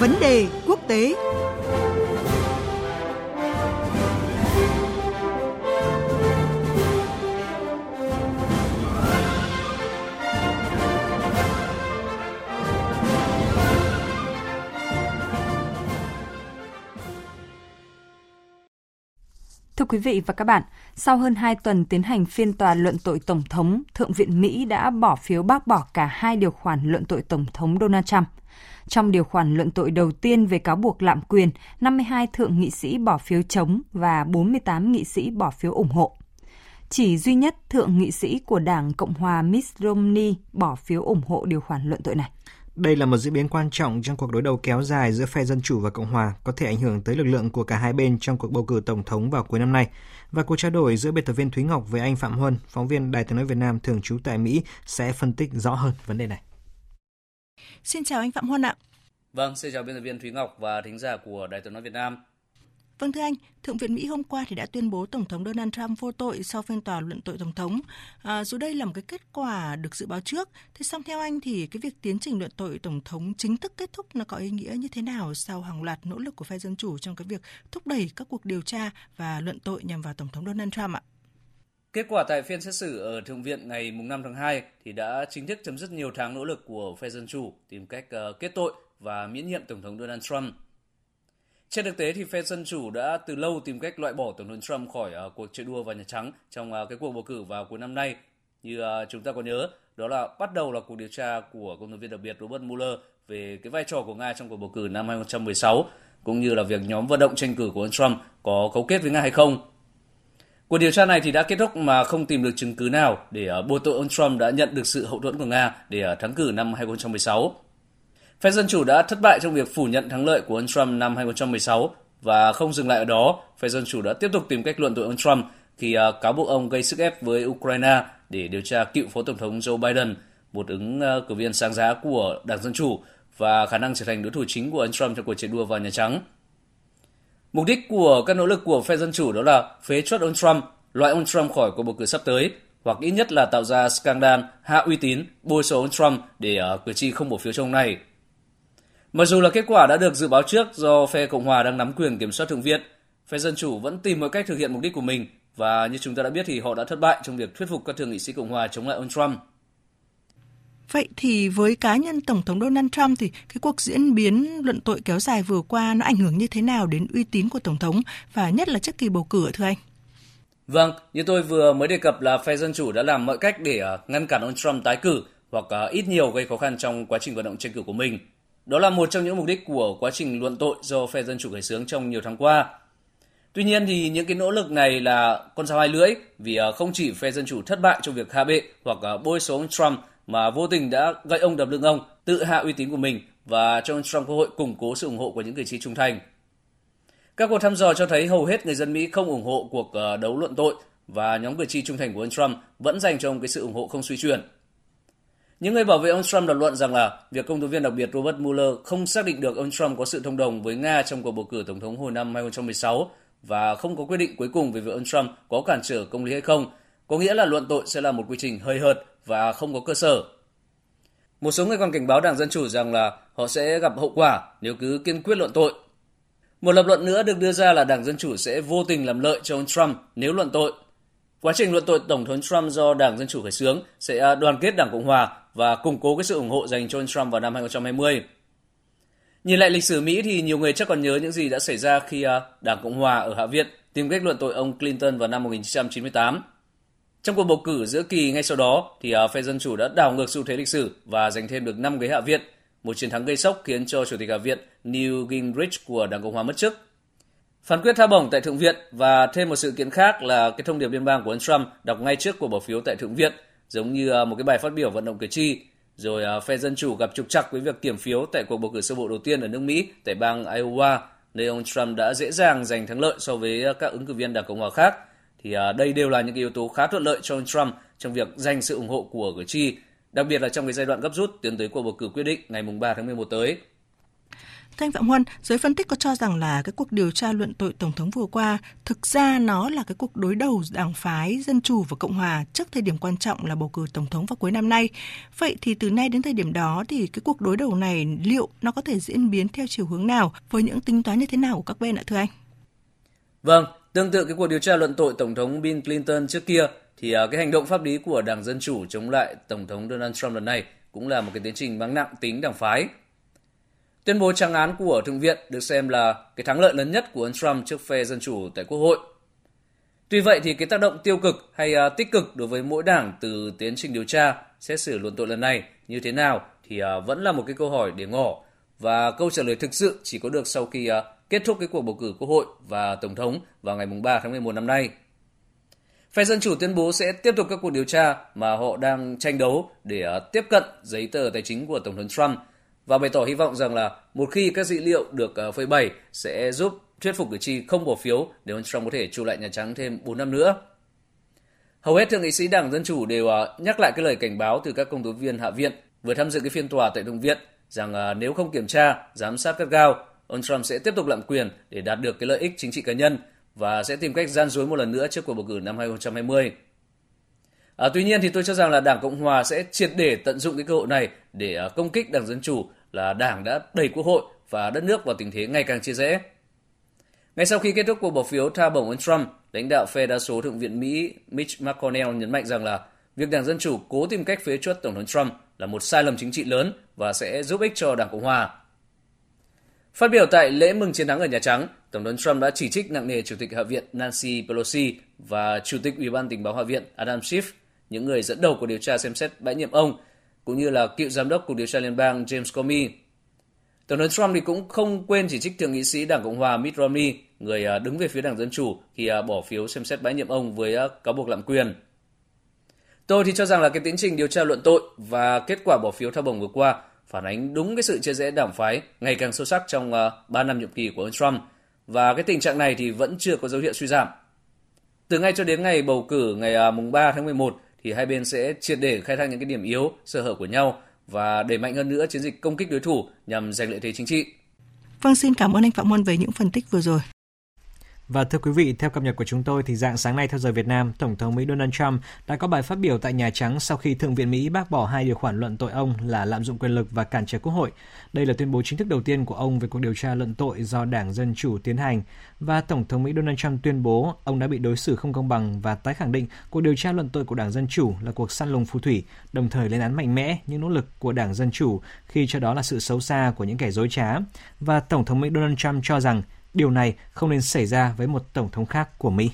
Vấn đề quốc tế. Quý vị và các bạn, sau hơn 2 tuần tiến hành phiên tòa luận tội Tổng thống, Thượng viện Mỹ đã bỏ phiếu bác bỏ cả hai điều khoản luận tội Tổng thống Donald Trump. Trong điều khoản luận tội đầu tiên về cáo buộc lạm quyền, 52 thượng nghị sĩ bỏ phiếu chống và 48 nghị sĩ bỏ phiếu ủng hộ. Chỉ duy nhất thượng nghị sĩ của Đảng Cộng hòa Mitt Romney bỏ phiếu ủng hộ điều khoản luận tội này. Đây là một diễn biến quan trọng trong cuộc đối đầu kéo dài giữa phe Dân Chủ và Cộng Hòa, có thể ảnh hưởng tới lực lượng của cả hai bên trong cuộc bầu cử Tổng thống vào cuối năm nay. Và cuộc trao đổi giữa biên tập viên Thúy Ngọc với anh Phạm Huân, phóng viên Đài tiếng nói Việt Nam thường trú tại Mỹ, sẽ phân tích rõ hơn vấn đề này. Xin chào anh Phạm Huân ạ. Vâng, xin chào biên tập viên Thúy Ngọc và thính giả của Đài tiếng nói Việt Nam. Vâng thưa anh, Thượng viện Mỹ hôm qua thì đã tuyên bố Tổng thống Donald Trump vô tội sau phiên tòa luận tội Tổng thống. À, dù đây là một cái kết quả được dự báo trước, thế song theo anh thì cái việc tiến trình luận tội Tổng thống chính thức kết thúc nó có ý nghĩa như thế nào sau hàng loạt nỗ lực của phe Dân Chủ trong cái việc thúc đẩy các cuộc điều tra và luận tội nhằm vào Tổng thống Donald Trump ạ? Kết quả tại phiên xét xử ở Thượng viện ngày 5 tháng 2 thì đã chính thức chấm dứt nhiều tháng nỗ lực của phe Dân Chủ tìm cách ờ, kết tội và miễn nhiệm Tổng thống Donald Trump. Trên thực tế thì phe Dân Chủ đã từ lâu tìm cách loại bỏ Tổng thống Trump khỏi uh, cuộc chạy đua vào Nhà Trắng trong uh, cái cuộc bầu cử vào cuối năm nay. Như uh, chúng ta có nhớ, đó là bắt đầu là cuộc điều tra của công tố viên đặc biệt Robert Mueller về cái vai trò của Nga trong cuộc bầu cử năm 2016, cũng như là việc nhóm vận động tranh cử của ông Trump có cấu kết với Nga hay không. Cuộc điều tra này thì đã kết thúc mà không tìm được chứng cứ nào để uh, buộc tội ông Trump đã nhận được sự hậu thuẫn của Nga để uh, thắng cử năm 2016. Phe Dân Chủ đã thất bại trong việc phủ nhận thắng lợi của ông Trump năm 2016 và không dừng lại ở đó, phe Dân Chủ đã tiếp tục tìm cách luận tội ông Trump khi à, cáo buộc ông gây sức ép với Ukraine để điều tra cựu Phó Tổng thống Joe Biden, một ứng à, cử viên sáng giá của Đảng Dân Chủ và khả năng trở thành đối thủ chính của ông Trump trong cuộc chạy đua vào Nhà Trắng. Mục đích của các nỗ lực của phe Dân Chủ đó là phế chuất ông Trump, loại ông Trump khỏi cuộc bầu cử sắp tới, hoặc ít nhất là tạo ra scandal, hạ uy tín, bôi xấu ông Trump để uh, cử tri không bỏ phiếu cho ông này. Mặc dù là kết quả đã được dự báo trước do phe Cộng hòa đang nắm quyền kiểm soát Thượng viện, phe Dân Chủ vẫn tìm mọi cách thực hiện mục đích của mình và như chúng ta đã biết thì họ đã thất bại trong việc thuyết phục các thượng nghị sĩ Cộng hòa chống lại ông Trump. Vậy thì với cá nhân Tổng thống Donald Trump thì cái cuộc diễn biến luận tội kéo dài vừa qua nó ảnh hưởng như thế nào đến uy tín của Tổng thống và nhất là trước kỳ bầu cử thưa anh? Vâng, như tôi vừa mới đề cập là phe Dân Chủ đã làm mọi cách để ngăn cản ông Trump tái cử hoặc ít nhiều gây khó khăn trong quá trình vận động tranh cử của mình. Đó là một trong những mục đích của quá trình luận tội do phe Dân Chủ khởi xướng trong nhiều tháng qua. Tuy nhiên thì những cái nỗ lực này là con dao hai lưỡi vì à, không chỉ phe Dân Chủ thất bại trong việc hạ bệ hoặc à, bôi xấu ông Trump mà vô tình đã gây ông đập lưng ông, tự hạ uy tín của mình và cho ông Trump cơ hội củng cố sự ủng hộ của những cử tri trung thành. Các cuộc thăm dò cho thấy hầu hết người dân Mỹ không ủng hộ cuộc à, đấu luận tội và nhóm cử tri trung thành của ông Trump vẫn dành cho ông cái sự ủng hộ không suy chuyển. Những người bảo vệ ông Trump lập luận rằng là việc công tố viên đặc biệt Robert Mueller không xác định được ông Trump có sự thông đồng với Nga trong cuộc bầu cử tổng thống hồi năm 2016 và không có quyết định cuối cùng về việc ông Trump có cản trở công lý hay không, có nghĩa là luận tội sẽ là một quy trình hơi hợt và không có cơ sở. Một số người còn cảnh báo Đảng Dân Chủ rằng là họ sẽ gặp hậu quả nếu cứ kiên quyết luận tội. Một lập luận nữa được đưa ra là Đảng Dân Chủ sẽ vô tình làm lợi cho ông Trump nếu luận tội. Quá trình luận tội Tổng thống Trump do Đảng Dân Chủ khởi xướng sẽ à, đoàn kết Đảng Cộng Hòa và củng cố cái sự ủng hộ dành cho ông Trump vào năm 2020. Nhìn lại lịch sử Mỹ thì nhiều người chắc còn nhớ những gì đã xảy ra khi à, Đảng Cộng Hòa ở Hạ viện tìm cách luận tội ông Clinton vào năm 1998. Trong cuộc bầu cử giữa kỳ ngay sau đó thì à, phe Dân Chủ đã đảo ngược xu thế lịch sử và giành thêm được 5 ghế Hạ viện, một chiến thắng gây sốc khiến cho Chủ tịch Hạ viện Newt Gingrich của Đảng Cộng Hòa mất chức. Phán quyết tha bổng tại Thượng viện và thêm một sự kiện khác là cái thông điệp liên bang của ông Trump đọc ngay trước cuộc bỏ phiếu tại Thượng viện, giống như ờ, một cái bài phát biểu vận động cử tri. Rồi ờ, phe Dân Chủ gặp trục trặc với việc kiểm phiếu tại cuộc bầu cử sơ bộ đầu tiên ở nước Mỹ tại bang Iowa, nơi ông Trump đã dễ dàng giành thắng lợi so với ờ, các ứng cử viên Đảng Cộng Hòa khác. Thì đây đều là những cái yếu tố khá thuận lợi cho ông Trump trong việc giành sự ủng hộ của cử tri, đặc biệt là trong cái giai đoạn gấp rút tiến tới cuộc bầu cử quyết định ngày 3 tháng 11 tới. Thưa anh Phạm Huân, giới phân tích có cho rằng là cái cuộc điều tra luận tội Tổng thống vừa qua thực ra nó là cái cuộc đối đầu đảng phái Dân Chủ và Cộng Hòa trước thời điểm quan trọng là bầu cử Tổng thống vào cuối năm nay. Vậy thì từ nay đến thời điểm đó thì cái cuộc đối đầu này liệu nó có thể diễn biến theo chiều hướng nào với những tính toán như thế nào của các bên ạ thưa anh? Vâng, tương tự cái cuộc điều tra luận tội Tổng thống Bill Clinton trước kia thì à, cái hành động pháp lý của Đảng Dân Chủ chống lại Tổng thống Donald Trump lần này cũng là một cái tiến trình mang nặng tính đảng phái. Tuyên bố trắng án của Thượng viện được xem là cái thắng lợi lớn nhất của ông Trump trước phe Dân Chủ tại Quốc hội. Tuy vậy thì cái tác động tiêu cực hay uh, tích cực đối với mỗi đảng từ tiến trình điều tra, xét xử luận tội lần này như thế nào thì uh, vẫn là một cái câu hỏi để ngỏ và câu trả lời thực sự chỉ có được sau khi uh, kết thúc cái cuộc bầu cử Quốc hội và Tổng thống vào ngày 3 tháng 11 năm nay. Phe Dân Chủ tuyên bố sẽ tiếp tục các cuộc điều tra mà họ đang tranh đấu để tiếp cận giấy tờ tài chính của Tổng thống Trump và bày tỏ hy vọng rằng là một khi các dữ liệu được ờ, phơi bày sẽ giúp thuyết phục cử tri không bỏ phiếu để ông Trump có thể trụ lại Nhà Trắng thêm 4 năm nữa. Hầu hết thượng nghị sĩ Đảng Dân Chủ đều ờ, nhắc lại cái lời cảnh báo từ các công tố viên Hạ viện vừa tham dự cái phiên tòa tại Thượng viện rằng ờ, nếu không kiểm tra, giám sát cắt gao, ông Trump sẽ tiếp tục lạm quyền để đạt được cái lợi ích chính trị cá nhân và sẽ tìm cách gian dối một lần nữa trước cuộc bầu cử năm 2020. À, tuy nhiên thì tôi cho rằng là Đảng Cộng Hòa sẽ triệt để tận dụng cái cơ hội này để công kích Đảng Dân Chủ là Đảng đã đẩy Quốc hội và đất nước vào tình thế ngày càng chia rẽ. Ngay sau khi kết thúc cuộc bỏ phiếu tha bổng ông Trump, lãnh đạo phe đa số Thượng viện Mỹ Mitch McConnell nhấn mạnh rằng là việc Đảng Dân Chủ cố tìm cách phế chuất Tổng thống Trump là một sai lầm chính trị lớn và sẽ giúp ích cho Đảng Cộng Hòa. Phát biểu tại lễ mừng chiến thắng ở Nhà Trắng, Tổng thống Trump đã chỉ trích nặng nề Chủ tịch Hạ viện Nancy Pelosi và Chủ tịch Ủy ban tình báo Hạ viện Adam Schiff, những người dẫn đầu của điều tra xem xét bãi nhiệm ông, cũng như là cựu giám đốc Cục điều tra liên bang James Comey. Tổng thống Trump thì cũng không quên chỉ trích thượng nghị sĩ Đảng Cộng hòa Mitt Romney, người à, đứng về phía Đảng Dân Chủ khi à, bỏ phiếu xem xét bãi nhiệm ông với à, cáo buộc lạm quyền. Tôi thì cho rằng là cái tiến trình điều tra luận tội và kết quả bỏ phiếu thao bổng vừa qua phản ánh đúng cái sự chia rẽ đảng phái ngày càng sâu sắc trong 3 năm nhiệm kỳ của ông Trump và cái tình trạng này thì vẫn chưa có dấu hiệu suy giảm. Từ ngay cho đến ngày bầu cử ngày mùng 3 tháng 11 thì hai bên sẽ triệt để khai thác những cái điểm yếu, sơ hở của nhau và đẩy mạnh hơn nữa chiến dịch công kích đối thủ nhằm giành lợi thế chính trị. Vâng, xin cảm ơn anh Phạm Huân về những phân tích vừa rồi. Và thưa quý vị, theo cập nhật của chúng tôi thì dạng sáng nay theo giờ Việt Nam, Tổng thống Mỹ Donald Trump đã có bài phát biểu tại Nhà Trắng sau khi Thượng viện Mỹ bác bỏ hai điều khoản luận tội ông là lạm dụng quyền lực và cản trở Quốc hội. Đây là tuyên bố chính thức đầu tiên của ông về cuộc điều tra luận tội do Đảng Dân Chủ tiến hành và Tổng thống Mỹ Donald Trump tuyên bố ông đã bị đối xử không công bằng và tái khẳng định cuộc điều tra luận tội của Đảng Dân Chủ là cuộc săn lùng phù thủy, đồng thời lên án mạnh mẽ những nỗ lực của Đảng Dân Chủ khi cho đó là sự xấu xa của những kẻ dối trá. Và Tổng thống Mỹ Donald Trump cho rằng Điều này không nên xảy ra với một tổng thống khác của Mỹ.